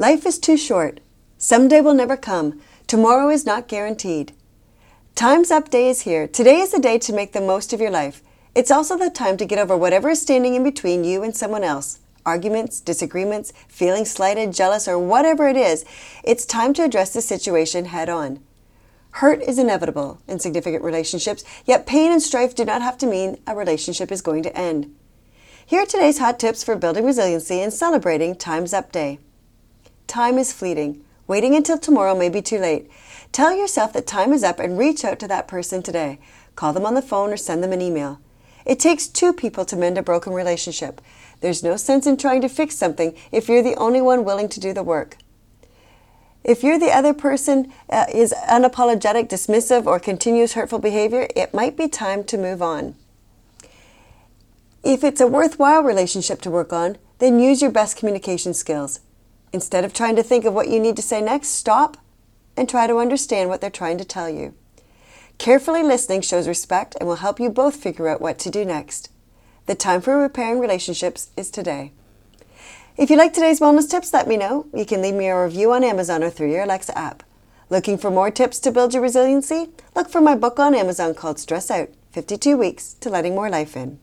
Life is too short. Someday will never come. Tomorrow is not guaranteed. Time's Up Day is here. Today is the day to make the most of your life. It's also the time to get over whatever is standing in between you and someone else arguments, disagreements, feeling slighted, jealous, or whatever it is. It's time to address the situation head on. Hurt is inevitable in significant relationships, yet pain and strife do not have to mean a relationship is going to end. Here are today's hot tips for building resiliency and celebrating Time's Up Day. Time is fleeting. Waiting until tomorrow may be too late. Tell yourself that time is up and reach out to that person today. Call them on the phone or send them an email. It takes two people to mend a broken relationship. There's no sense in trying to fix something if you're the only one willing to do the work. If you're the other person uh, is unapologetic, dismissive, or continues hurtful behavior, it might be time to move on. If it's a worthwhile relationship to work on, then use your best communication skills. Instead of trying to think of what you need to say next, stop and try to understand what they're trying to tell you. Carefully listening shows respect and will help you both figure out what to do next. The time for repairing relationships is today. If you like today's wellness tips, let me know. You can leave me a review on Amazon or through your Alexa app. Looking for more tips to build your resiliency? Look for my book on Amazon called Stress Out 52 Weeks to Letting More Life In.